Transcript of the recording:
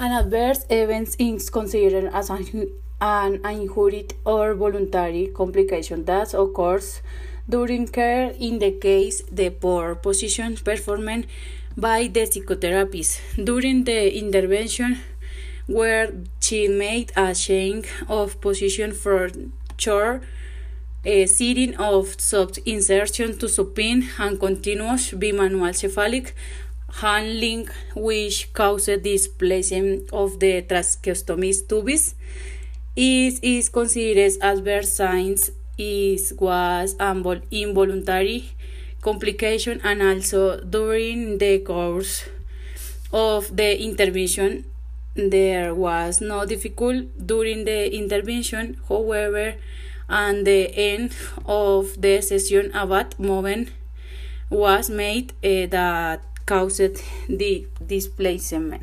An adverse event is considered as an, an or voluntary complication that occurs during care in the case the poor position performed by the psychotherapist. During the intervention where she made a change of position from chair a series of soft insertion to supine and continuous bimanual cephalic handling which caused displacement of the tracheostomy tubes is, is considered adverse signs. Is was an involuntary complication and also during the course of the intervention there was no difficulty during the intervention. However and the end of the session a bad movement was made uh, that caused the displacement